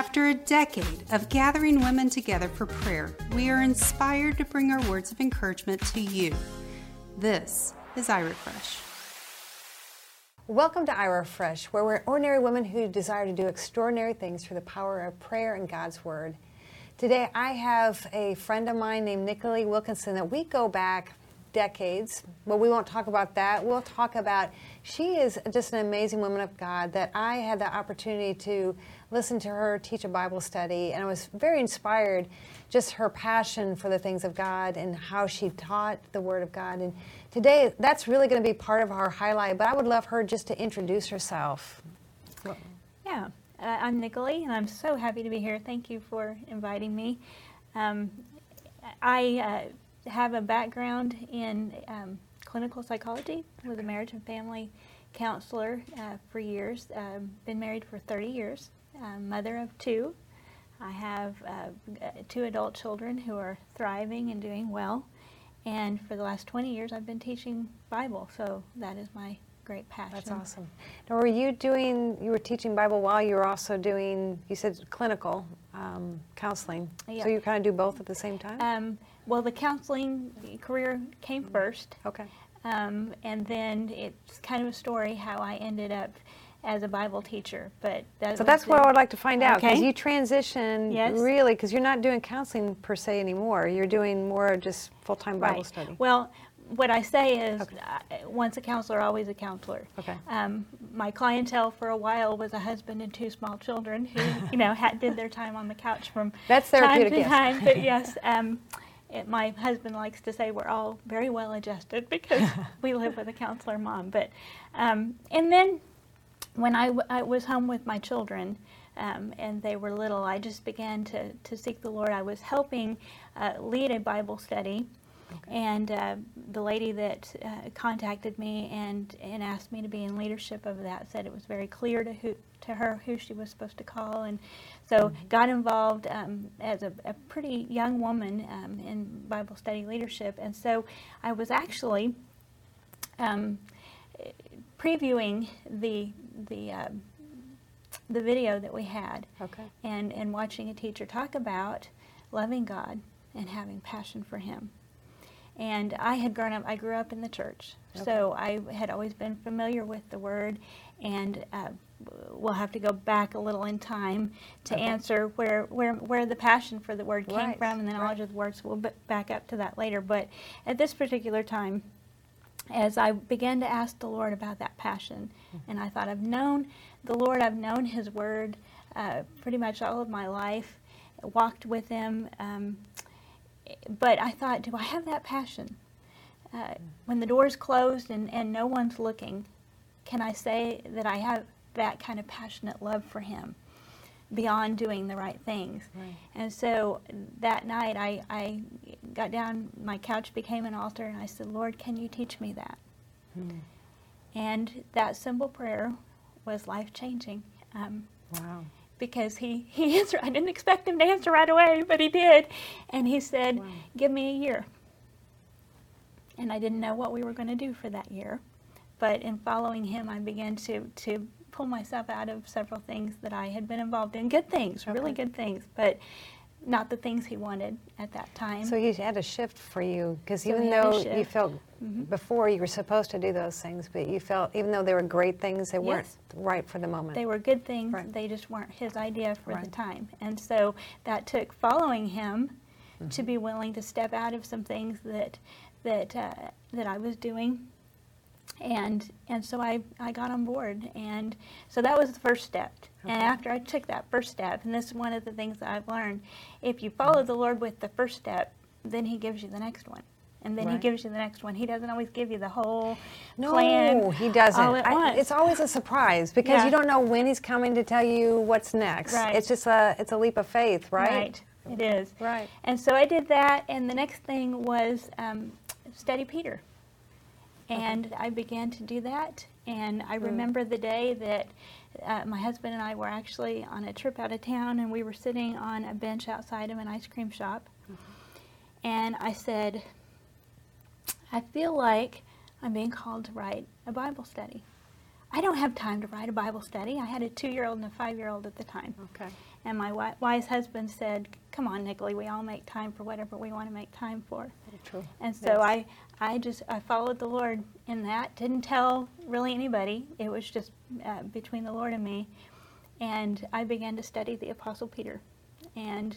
After a decade of gathering women together for prayer, we are inspired to bring our words of encouragement to you. This is iRefresh. Welcome to iRefresh, where we're ordinary women who desire to do extraordinary things through the power of prayer and God's Word. Today, I have a friend of mine named Nichole Wilkinson that we go back decades, but we won't talk about that. We'll talk about she is just an amazing woman of God that I had the opportunity to listen to her teach a Bible study, and I was very inspired just her passion for the things of God and how she taught the Word of God. And today, that's really going to be part of our highlight, but I would love her just to introduce herself. Yeah, uh, I'm Nichole, and I'm so happy to be here. Thank you for inviting me. Um, I uh, have a background in um, clinical psychology with a marriage and family counselor uh, for years. Um, been married for 30 years, mother of two. I have uh, two adult children who are thriving and doing well. And for the last 20 years, I've been teaching Bible, so that is my great passion. That's awesome. Now, were you doing, you were teaching Bible while you were also doing, you said clinical um, counseling. Yeah. So you kind of do both at the same time? Um, well, the counseling career came first. okay. Um, and then it's kind of a story how I ended up as a Bible teacher. But that So that's what I would like to find out because Okay. you transition Yes. really because you're not doing counseling per se anymore. You're doing more just full time Bible right. study. Well, what I say is, Okay. uh, once a counselor, always a counselor. Okay. Um, my clientele for a while was a husband and two small children who, you know, had, did their time on the couch from That's time therapeutic, to yes. time. But yes, um, it, my husband likes to say we're all very well adjusted because we live with a counselor mom. But um, and then when I, w- I was home with my children um, and they were little, I just began to, to seek the Lord. I was helping uh, lead a Bible study. And uh, the lady that uh, contacted me and, and asked me to be in leadership of that said it was very clear to who to her who she was supposed to call, and so got involved um, as a, a pretty young woman um, in Bible study leadership. And so I was actually um, previewing the the uh, the video that we had Okay. and and watching a teacher talk about loving God and having passion for Him. And I had grown up. I grew up in the church, so I had always been familiar with the Word. And uh, we'll have to go back a little in time to Okay. answer where where where the passion for the Word came Right, from and the knowledge right. of the Word. So we'll back up to that later. But at this particular time, as I began to ask the Lord about that passion, and I thought, I've known the Lord, I've known His Word uh, pretty much all of my life, walked with Him, um, but I thought, do I have that passion? Uh, when the door's closed and, and no one's looking, can I say that I have that kind of passionate love for Him beyond doing the right things? Right. And so that night, I, I got down, my couch became an altar, and I said, Lord, can you teach me that? Hmm. And that simple prayer was life changing. Um, Wow. because he, he answered, I didn't expect him to answer right away, but he did. And he said, Wow. Give me a year. And I didn't know what we were going to do for that year. But in following him, I began to, to pull myself out of several things that I had been involved in. Good things, really good things, but not the things he wanted at that time. So he had a shift for you because So even he had a though you felt Mhm. before you were supposed to do those things, but you felt even though they were great things, they weren't right for the moment. They were good things. Right. They just weren't his idea for the time. And so that took following him Mm-hmm. to be willing to step out of some things that that uh, that I was doing. And and so I, I got on board and so that was the first step. And after I took that first step, and this is one of the things that I've learned, if you follow the Lord with the first step, then he gives you the next one. And then he gives you the next one. He doesn't always give you the whole plan. No, plan. he doesn't. I- it's always a surprise because Yeah. you don't know when he's coming to tell you what's next. Right. It's just a it's a leap of faith, right? Right. It is. Right. And so I did that, and the next thing was um, study Peter. And I began to do that. And I remember the day that uh, my husband and I were actually on a trip out of town, and we were sitting on a bench outside of an ice cream shop. And I said, I feel like I'm being called to write a Bible study. I don't have time to write a Bible study. I had a two year old and a five year old at the time. Okay. And my wise husband said, Come on, Nichole, we all make time for whatever we want to make time for. True. And so Yes. I, I just I followed the Lord in that. Didn't tell really anybody. It was just uh, between the Lord and me. And I began to study the Apostle Peter, and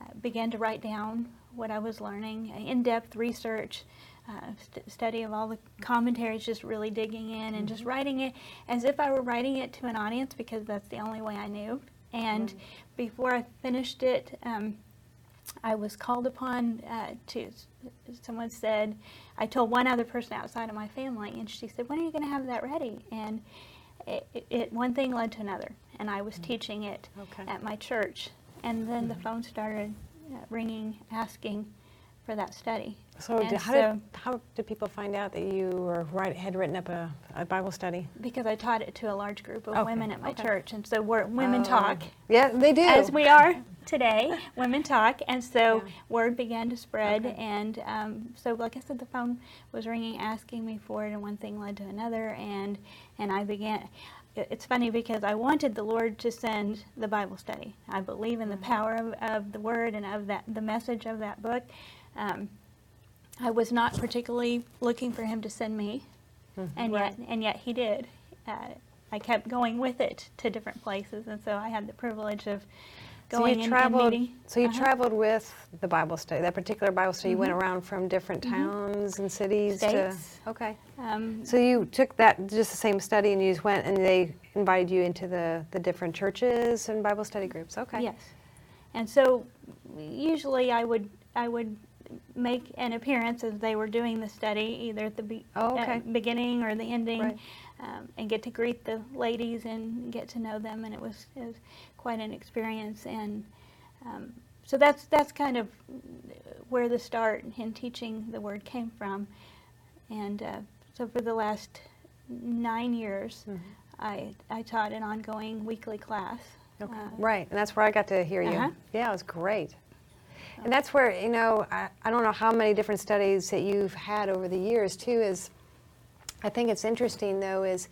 uh, began to write down what I was learning, in-depth research, uh, st- study of all the commentaries, just really digging in and just writing it as if I were writing it to an audience because that's the only way I knew. And before I finished it. Um, I was called upon uh, to, someone said, I told one other person outside of my family, and she said, When are you going to have that ready? And it, it, it, one thing led to another, and I was teaching it Okay. at my church. And then the phone started uh, ringing, asking for that study. So, did, how, so- did, how did people find out that you were write, had written up a, a Bible study? Because I taught it to a large group of Okay, women at my okay. church, and so we're, women Oh. talk. Yeah, they do. as we are today, women talk, and so Yeah. word began to spread, Okay. and um, so like I said, the phone was ringing, asking me for it, and one thing led to another, and and I began. It's funny because I wanted the Lord to send the Bible study. I believe in the power of, of the Word and of that the message of that book. Um, I was not particularly looking for Him to send me, and yet and yet He did. Uh, I kept going with it to different places, and so I had the privilege of so going you and- traveled. and meeting. So you Uh-huh. traveled with the Bible study. That particular Bible study, you went around from different towns and cities States. to. Okay. Um, So you took that just the same study, and you just went, and they invited you into the the different churches and Bible study groups. Okay. Yes, and so usually I would I would make an appearance as they were doing the study, either at the be- Oh, okay. beginning or the ending, Right. um, and get to greet the ladies and get to know them, and it was, it was quite an experience. And um, so that's that's kind of where the start in teaching the word came from. And uh, so for the last nine years, Mhm. I I taught an ongoing weekly class. Okay. uh, right, and that's where I got to hear you. Uh-huh. Yeah, it was great. And that's where, you know, I, I don't know how many different studies that you've had over the years, too, is I think it's interesting, though, is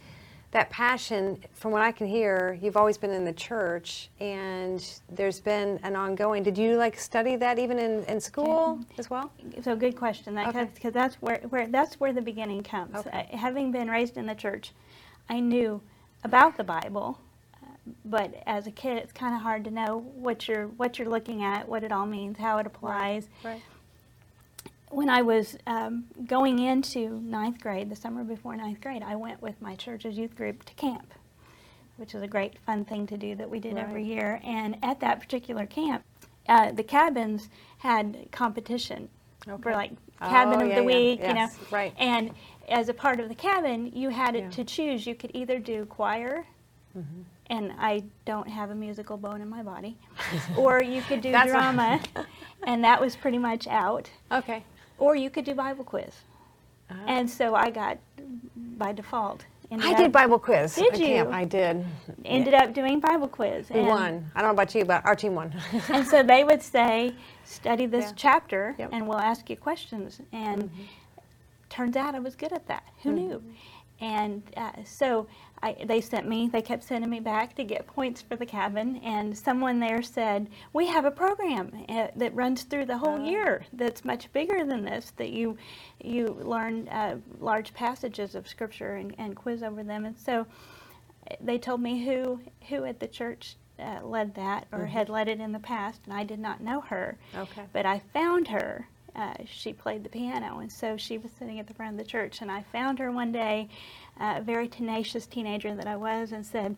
that passion, from what I can hear, you've always been in the church, and there's been an ongoing. Did you, like, study that even in, in school as well? So good question. That Okay. because that's where, where that's where the beginning comes. Okay. Having been raised in the church, I knew about the Bible, but as a kid, it's kind of hard to know what you're what you're looking at, what it all means, how it applies. Right. When I was um, going into ninth grade, the summer before ninth grade, I went with my church's youth group to camp, which is a great fun thing to do that we did every year. And at that particular camp, uh, the cabins had competition for like cabin Oh, of yeah, the yeah. week, Yes, you know. right. And as a part of the cabin, you had it Yeah. to choose. You could either do choir, Mm-hmm. and I don't have a musical bone in my body, or you could do drama, and that was pretty much out. Okay. Or you could do Bible quiz. Uh-huh. And so I got by default. I up- did Bible quiz. Did at camp. you? I did. Ended up doing Bible quiz. We won. I don't know about you, but our team won. and so they would say, study this Yeah. chapter, Yep. and we'll ask you questions. And turns out I was good at that. Who knew? And uh, so I, they sent me, they kept sending me back to get points for the cabin. And someone there said, We have a program uh, that runs through the whole year that's much bigger than this, that you, you learn uh, large passages of Scripture and, and quiz over them. And so uh, they told me who, who at the church uh, led that or had led it in the past, and I did not know her. Okay. But I found her. Uh, she played the piano, and so she was sitting at the front of the church. And I found her one day, uh, a very tenacious teenager that I was, and said,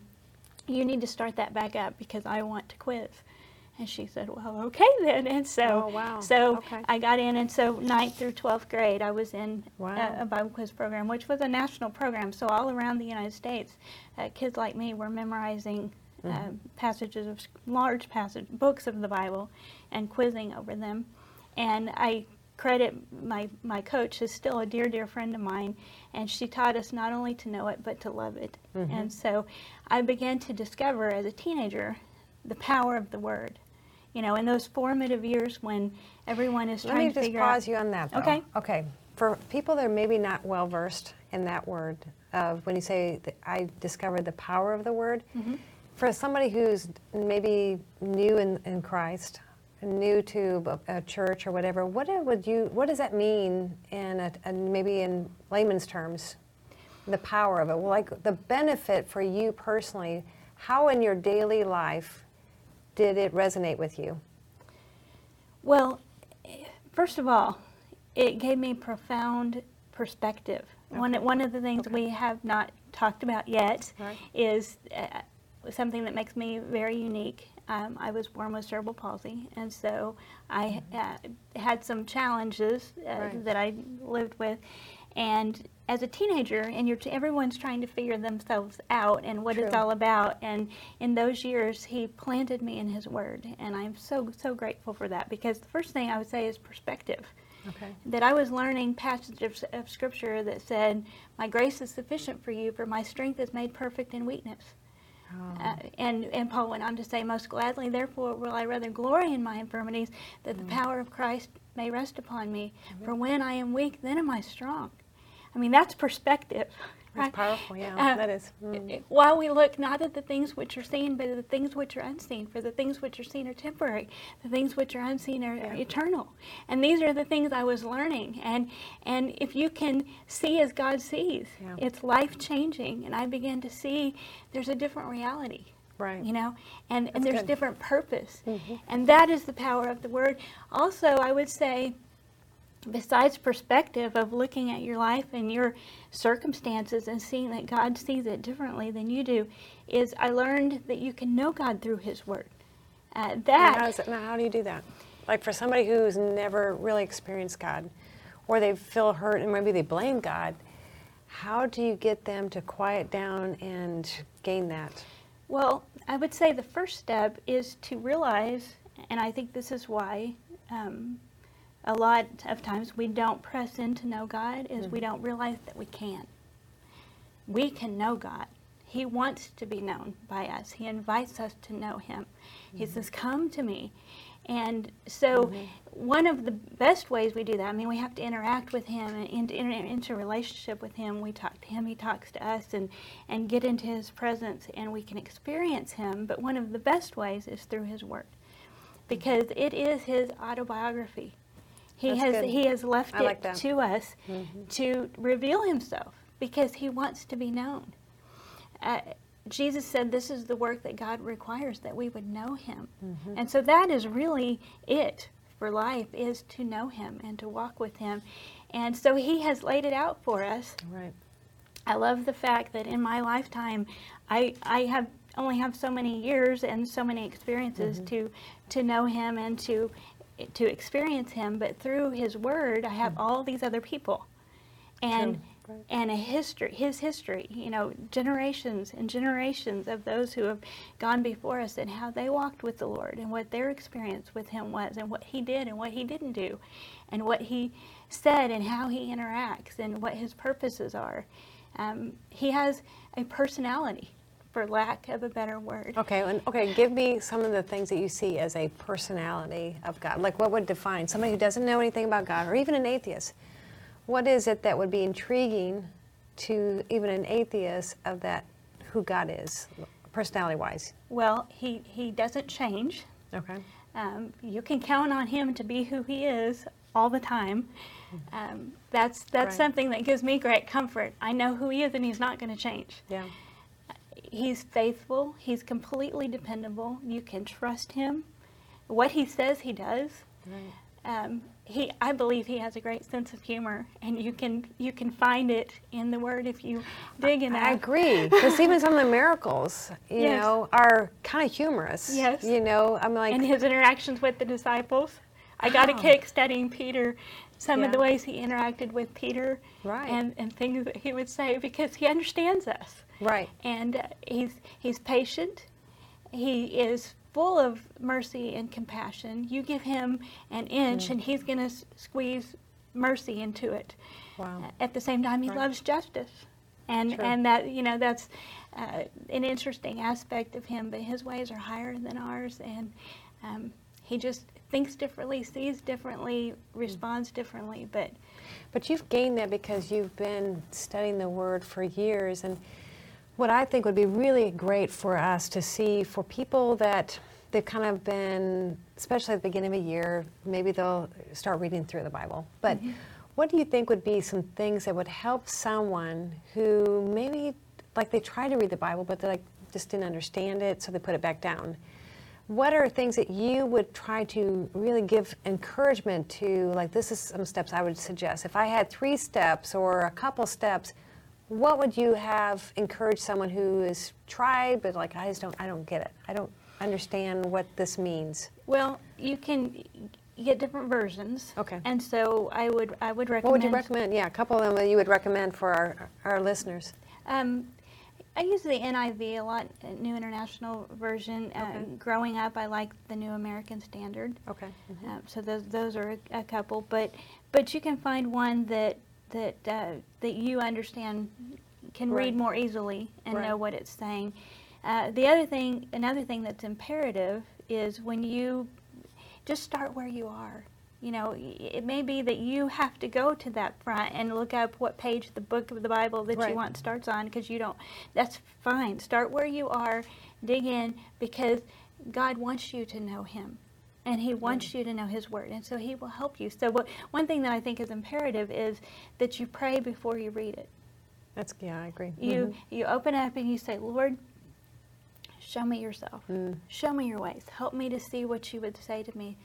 "You need to start that back up because I want to quiz." And she said, "Well, okay then." And so, Oh, wow. so Okay. I got in, and so ninth through twelfth grade, I was in Wow. a, a Bible quiz program, which was a national program. So all around the United States, uh, kids like me were memorizing. Uh, passages of large passage books of the Bible, and quizzing over them, and I credit my my coach is still a dear dear friend of mine, and she taught us not only to know it but to love it, mm-hmm. and so I began to discover as a teenager the power of the Word, you know, in those formative years when everyone is trying to figure out. Let me just pause out. you on that, though. Okay. Okay. For people that are maybe not well versed in that word of when you say I discovered the power of the word. Mm-hmm. For somebody who's maybe new in, in Christ, new to a, a church or whatever, what would you? What does that mean in a, a, maybe in layman's terms? The power of it, well, like the benefit for you personally. How in your daily life did it resonate with you? Well, first of all, it gave me profound perspective. One, one of the things we have not talked about yet Right. is uh, something that makes me very unique. Um, I was born with cerebral palsy, and so I uh, had some challenges uh, Right. that I lived with. And as a teenager, and you're everyone's trying to figure themselves out and what it's all about. And in those years, he planted me in his word, and I'm so so grateful for that. Because the first thing I would say is perspective Okay. that I was learning passages of scripture that said, "My grace is sufficient for you, for my strength is made perfect in weakness." Uh, and and Paul went on to say, "Most gladly, therefore, will I rather glory in my infirmities, that the power of Christ may rest upon me. For when I am weak, then am I strong." I mean, that's perspective. That's right? powerful, yeah, Uh, that is. Mm. While we look not at the things which are seen, but at the things which are unseen. For the things which are seen are temporary, the things which are unseen are, are Yeah. eternal. And these are the things I was learning. And and if you can see as God sees, Yeah. it's life changing. And I began to see there's a different reality. Right. You know, and, That's and there's good. different purpose. Mhm. And that is the power of the word. Also, I would say, besides perspective of looking at your life and your circumstances and seeing that God sees it differently than you do, is I learned that you can know God through His Word. Uh, that how, it, how do you do that? Like for somebody who's never really experienced God, or they feel hurt and maybe they blame God, how do you get them to quiet down and gain that? Well, I would say the first step is to realize, and I think this is why um, a lot of times we don't press in to know God, is we mm-hmm. don't realize that we can. We can know God. He wants to be known by us. He invites us to know Him. He mm-hmm. says, Come to me. And so, mm-hmm. one of the best ways we do that, I mean, we have to interact with Him and enter enter into relationship with Him. We talk to Him, He talks to us, and, and get into His presence, and we can experience Him. But one of the best ways is through His Word, because it is His autobiography. He That's has good. He has left I it like to us to reveal Himself because He wants to be known. Uh, Jesus said, This is the work that God requires that we would know Him. Mm-hmm. And so that is really it for life is to know Him and to walk with Him. And so He has laid it out for us. Right. I love the fact that in my lifetime, I, I have only have so many years and so many experiences Mm-hmm. to to know Him and to to experience Him. But through His Word, I have all these other people, and. Right. and a history, His history. You know, generations and generations of those who have gone before us and how they walked with the Lord and what their experience with Him was and what He did and what He didn't do, and what He said and how He interacts and what His purposes are. Um, he has a personality, for lack of a better word. Okay, and, okay, give me some of the things that you see as a personality of God. Like what would define somebody who doesn't know anything about God, or even an atheist? What is it that would be intriguing to even an atheist of that who God is, personality wise? Well, he, he doesn't change. Okay. Um, you can count on him to be who he is all the time. Um, that's that's Right. something that gives me great comfort. I know who he is, and he's not going to change. Yeah. He's faithful. He's completely dependable. You can trust him. What he says, he does. Um, he, I believe he has a great sense of humor, and you can you can find it in the Word if you dig enough. I agree. Because even some of the miracles, you Yes. know, are kind of humorous. Yes. You know, I'm like, and his interactions with the disciples. I got a Oh. kick studying Peter, some of the ways he interacted with Peter, Right. and, and things that he would say because he understands us, right. and uh, he's he's patient. He is full of mercy and compassion. You give him an inch, and he's going to s- squeeze mercy into it. Wow. At the same time, he Right. loves justice, and True. and that you know that's uh, an interesting aspect of him. But his ways are higher than ours, and um, he just thinks differently, sees differently, responds differently. But But you've gained that because you've been studying the Word for years. And what I think would be really great for us to see for people that they've kind of been, especially at the beginning of a year, maybe they'll start reading through the Bible. But mm-hmm. what do you think would be some things that would help someone who maybe, like, they try to read the Bible, but they like just didn't understand it, so they put it back down? What are things that you would try to really give encouragement to? Like, this is some steps I would suggest. If I had three steps or a couple steps, what would you have encouraged someone who is tried but like I just don't I don't get it. I don't understand what this means. Well, you can get different versions. Okay. And so I would I would recommend. What would you recommend? Yeah, a couple of them that you would recommend for our our listeners. Um, I use the NIV a lot, New International Version. Uh, okay. Uh, growing up, I like the New American Standard. Okay. Mm-hmm. Uh, so those those are a, a, couple, but but you can find one that that uh, that you understand can right. read more easily and right. know what it's saying. Uh, the other thing, another thing that's imperative is when you just start where you are. You know, it may be that you have to go to that front and look up what page the book of the Bible that right. you want starts on because you don't. That's fine. Start where you are, dig in because God wants you to know Him and he wants mm. you to know his word and so he will help you so what, one thing that i think is imperative is that you pray before you read it that's yeah i agree you mm-hmm. you open up and you say lord show me yourself mm. show me your ways help me to see what you would say to me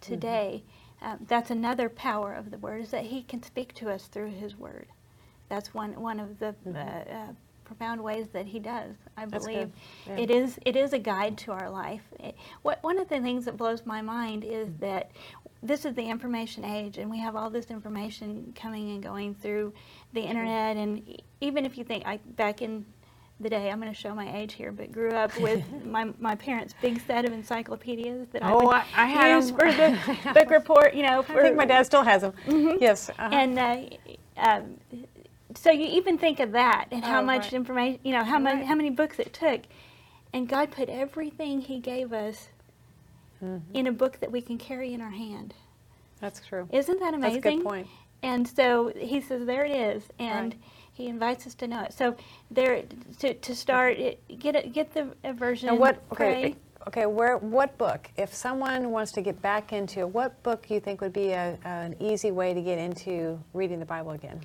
today mm-hmm. um, that's another power of the word is that he can speak to us through his word that's one one of the mm-hmm. uh, uh, profound ways that he does. I believe yeah. it is it is a guide to our life. It, what one of the things that blows my mind is mm-hmm. that this is the information age, and we have all this information coming and going through the mm-hmm. internet. And even if you think I back in the day, I'm going to show my age here, but grew up with my, my parents' big set of encyclopedias that oh, I, I, I use them. for the book report. You know, for, I think my dad still has them. Mm-hmm. Yes, uh-huh. and uh, um, so you even think of that and how oh, much right. information, you know, how right. many how many books it took, and God put everything He gave us mm-hmm. in a book that we can carry in our hand. That's true. Isn't that amazing? That's a good point. And so He says, "There it is," and right. He invites us to know it. So there, to, to start, get a, get the version. And what? Okay. Okay, where what book? If someone wants to get back into what book you think would be a, an easy way to get into reading the Bible again?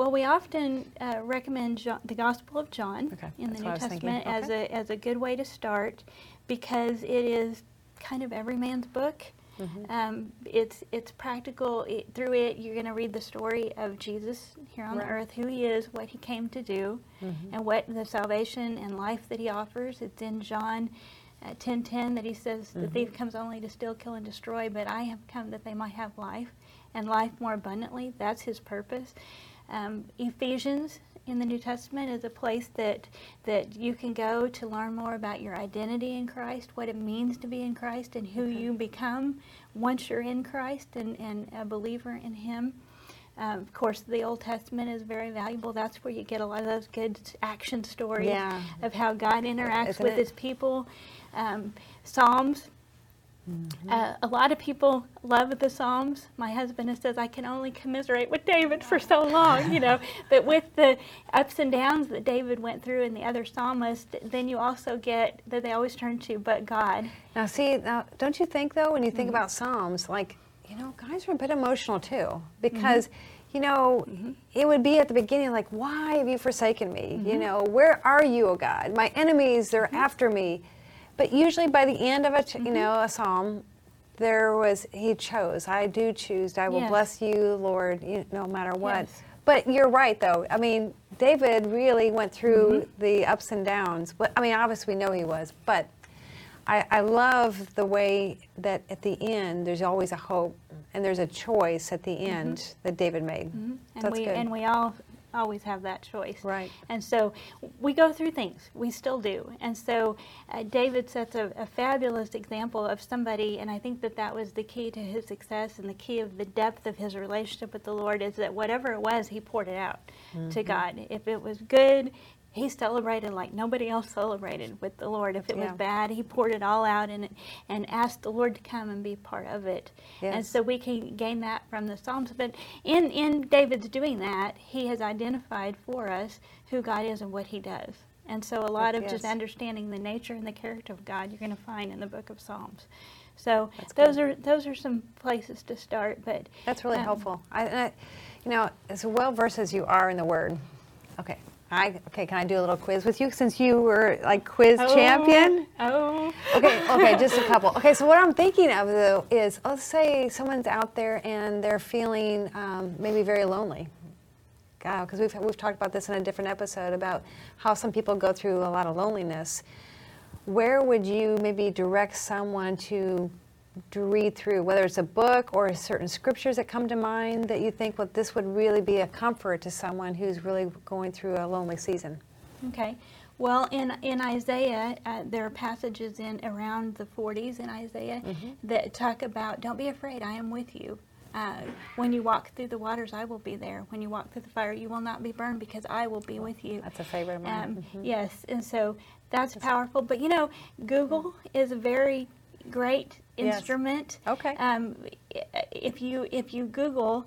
Well, we often uh, recommend John, the Gospel of John okay, in the New Testament okay. as a as a good way to start because it is kind of every man's book. Mm-hmm. Um, it's it's practical. It, through it, you're going to read the story of Jesus here on right. the earth, who he is, what he came to do, mm-hmm. and what the salvation and life that he offers. It's in John. Uh, 10:10 that he says mm-hmm. the thief comes only to steal, kill, and destroy, but I have come that they might have life, and life more abundantly. That's his purpose. Um, Ephesians in the New Testament is a place that that you can go to learn more about your identity in Christ, what it means to be in Christ, and who okay. you become once you're in Christ and, and a believer in Him. Um, of course, the Old Testament is very valuable. That's where you get a lot of those good action stories yeah. of how God interacts Isn't with it? His people. Um, Psalms Mm-hmm. Uh, a lot of people love the Psalms. My husband says I can only commiserate with David for so long, you know. but with the ups and downs that David went through and the other psalmists, then you also get that they always turn to but God. Now, see, now don't you think though, when you think mm-hmm. about Psalms, like you know, guys are a bit emotional too because. Mm-hmm. You know, mm-hmm. it would be at the beginning like, Why have you forsaken me? You mm-hmm. know, where are you, O God? My enemies, they're mm-hmm. after me but usually by the end of a, mm-hmm. you know, a psalm, there was he chose. I do choose. I will yes. bless you, Lord, you, no matter what. Yes. But you're right, though. I mean, David really went through mm-hmm. the ups and downs. But I mean, obviously, we know he was. But I, I love the way that at the end there's always a hope and there's a choice at the mm-hmm. end mm-hmm. that David made. Mm-hmm. And That's we good. and we all always have that choice. Right. And so we go through things. We still do. And so uh, David sets a, a, fabulous example of somebody, and I think that that was the key to his success and the key of the depth of his relationship with the Lord is that whatever it was, he poured it out mm-hmm. to God. If it was good, he celebrated like nobody else celebrated with the Lord. If it Yeah. was bad, he poured it all out and and asked the Lord to come and be part of it. Yes. And so we can gain that from the Psalms. But in in David's doing that, he has identified for us who God is and what He does. And so a lot of just understanding the nature and the character of God, you're going to find in the Book of Psalms. So That's those good. are those are some places to start. But That's really um, helpful. I, I, you know, as well versed as you are in the Word. Okay, I okay. Can I do a little quiz with you since you were like quiz Oh, champion? Oh. Okay, okay, just a couple. Okay, so what I'm thinking of though is, let's say someone's out there and they're feeling um, maybe very lonely. Because we've we've talked about this in a different episode about how some people go through a lot of loneliness. Where would you maybe direct someone to to read through, whether it's a book or certain scriptures that come to mind that you think, well, this would really be a comfort to someone who's really going through a lonely season? Okay. Well, in in Isaiah, uh, there are passages in around the 40s in Isaiah that talk about, "Don't be afraid, I am with you. Uh, when you walk through the waters, I will be there. When you walk through the fire, you will not be burned, because I will be with you." That's a favorite of mine. Um, Yes, and so that's powerful. But you know, Google is a very great Yes. instrument. Okay. Um, if you if you Google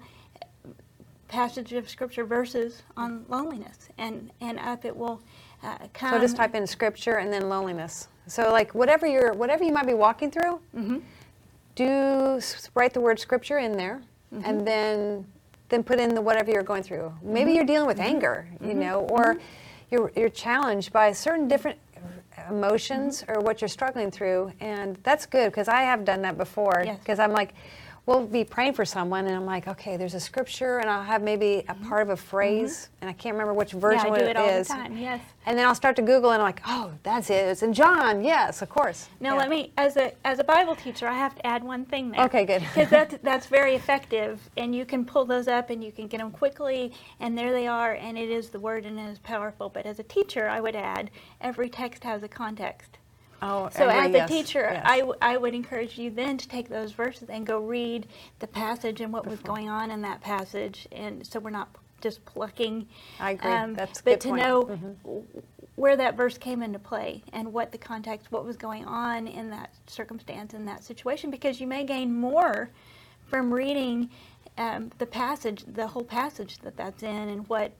passage of scripture verses on loneliness, and and up it will uh, come. So just type in scripture and then loneliness. So like whatever you're, whatever you might be walking through, Mm-hmm. do write the word scripture in there, Mm-hmm. and then then put in the whatever you're going through. Maybe Mm-hmm. you're dealing with anger, you know, or you're you're challenged by certain different emotions Mm-hmm. or what you're struggling through, and that's good because I have done that before. Yes. Because I'm like. We'll be praying for someone, and I'm like, okay, there's a scripture, and I'll have maybe a part of a phrase, and I can't remember which version Mm-hmm. I do it all the time, yes. And then I'll start to Google, and I'm like, oh, that's it. It's in John. Yes, of course. Now Yeah. let me, as a as a Bible teacher, I have to add one thing there. Okay, good. Because that's that's very effective, and you can pull those up, and you can get them quickly, and there they are, and it is the word, and it is powerful. But as a teacher, I would add every text has a context. Oh, So as a yes, teacher, yes. I, w- I would encourage you then to take those verses and go read the passage and what was going on in that passage, and so we're not just plucking. I agree. That's a but to point. know Mhm. where that verse came into play and what the context, what was going on in that circumstance, in that situation, because you may gain more from reading um, the passage, the whole passage that that's in, and what.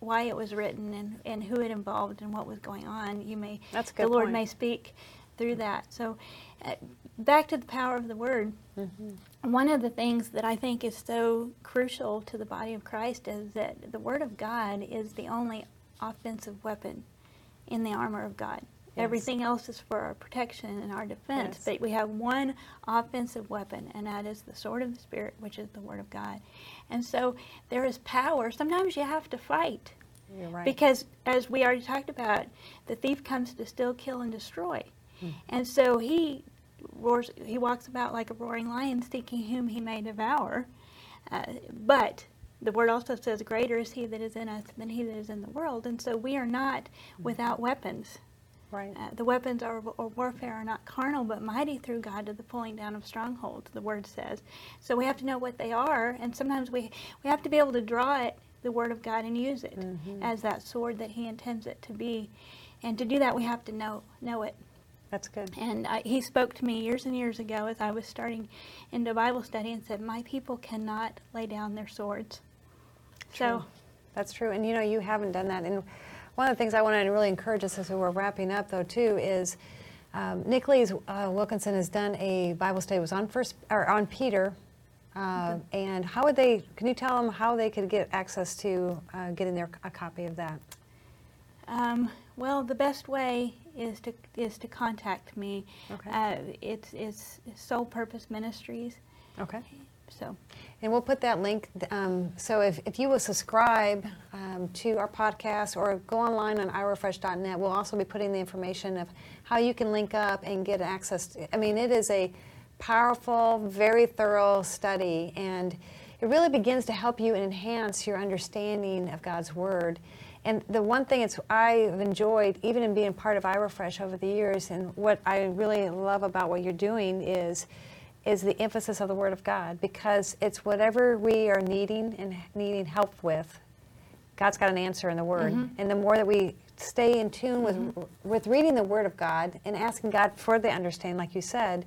Why it was written and, and who it involved and what was going on. You may That's a the Lord point. may speak through that. So, uh, back to the power of the Word. Mm-hmm. One of the things that I think is so crucial to the body of Christ is that the Word of God is the only offensive weapon in the armor of God. Yes. Everything else is for our protection and our defense, Yes. but we have one offensive weapon, and that is the sword of the Spirit, which is the Word of God. And so there is power. Sometimes you have to fight. You're right. Because, as we already talked about, the thief comes to steal, kill, and destroy. Hmm. And so he roars, he walks about like a roaring lion, seeking whom he may devour. Uh, but the word also says, Greater is he that is in us than he that is in the world. And so we are not Hmm. without weapons. Right. Uh, the weapons of warfare are not carnal, but mighty through God to the pulling down of strongholds, the word says. So we have to know what they are, and sometimes we, we have to be able to draw it, the word of God, and use it as that sword that He intends it to be. And to do that, we have to know know it. That's good. And I, He spoke to me years and years ago as I was starting into Bible study and said, "My people cannot lay down their swords." So. True. That's true. And you know, you haven't done that. And one of the things I want to really encourage us as we're wrapping up, though, too, is um, Nick Lees uh, Wilkinson has done a Bible study. It was on first or on Peter. Uh, And how would they? Can you tell them how they could get access to uh, getting their a copy of that? Um, well, the best way is to is to contact me. Okay. Uh, it's it's Soul Purpose Ministries. Okay. So And we'll put that link. Um, so if, if you will subscribe um, to our podcast or go online on iRefresh.net, we'll also be putting the information of how you can link up and get access. To, I mean, it is a powerful, very thorough study, and it really begins to help you enhance your understanding of God's Word. And the one thing it's I've enjoyed, even in being part of iRefresh over the years, and what I really love about what you're doing is is the emphasis of the Word of God because it's whatever we are needing and needing help with, God's got an answer in the Word. Mm-hmm. And the more that we stay in tune with mm-hmm. with reading the Word of God and asking God for the understanding, like you said,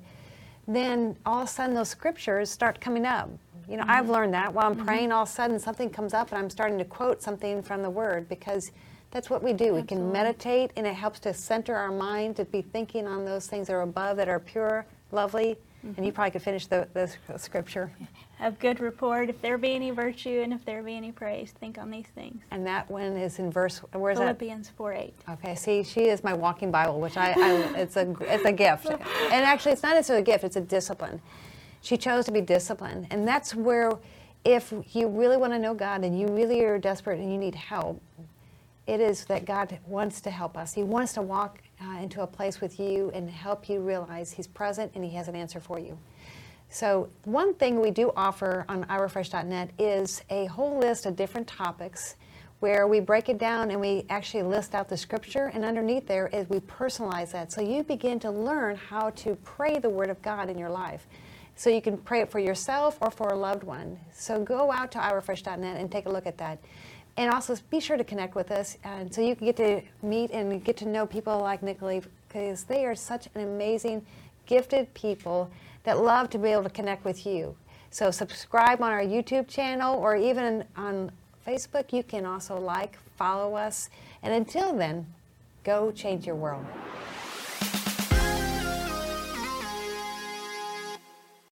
then all of a sudden those scriptures start coming up. You know, I've mm-hmm. learned that while I'm praying, all of a sudden something comes up and I'm starting to quote something from the Word because that's what we do. We can meditate and it helps to center our mind to be thinking on those things that are above, that are pure, lovely. Mm-hmm. And you probably could finish the, the scripture. Of good report, if there be any virtue and if there be any praise, think on these things. And that one is in verse, where's that? Philippians 4 8. Okay, see, she is my walking Bible, which I, I it's a it's a gift, and actually, it's not necessarily a gift; it's a discipline. She chose to be disciplined, and that's where, if you really want to know God and you really are desperate and you need help, it is that God wants to help us. He wants to walk uh, into a place with you and help you realize He's present and He has an answer for you. So, one thing we do offer on iRefresh.net is a whole list of different topics where we break it down and we actually list out the scripture, and underneath there is we personalize that. So, you begin to learn how to pray the Word of God in your life. So, you can pray it for yourself or for a loved one. So, go out to iRefresh.net and take a look at that. And also be sure to connect with us and so you can get to meet and get to know people like Nichole because they are such an amazing, gifted people that love to be able to connect with you. So subscribe on our YouTube channel or even on Facebook. You can also like, follow us. And until then, go change your world.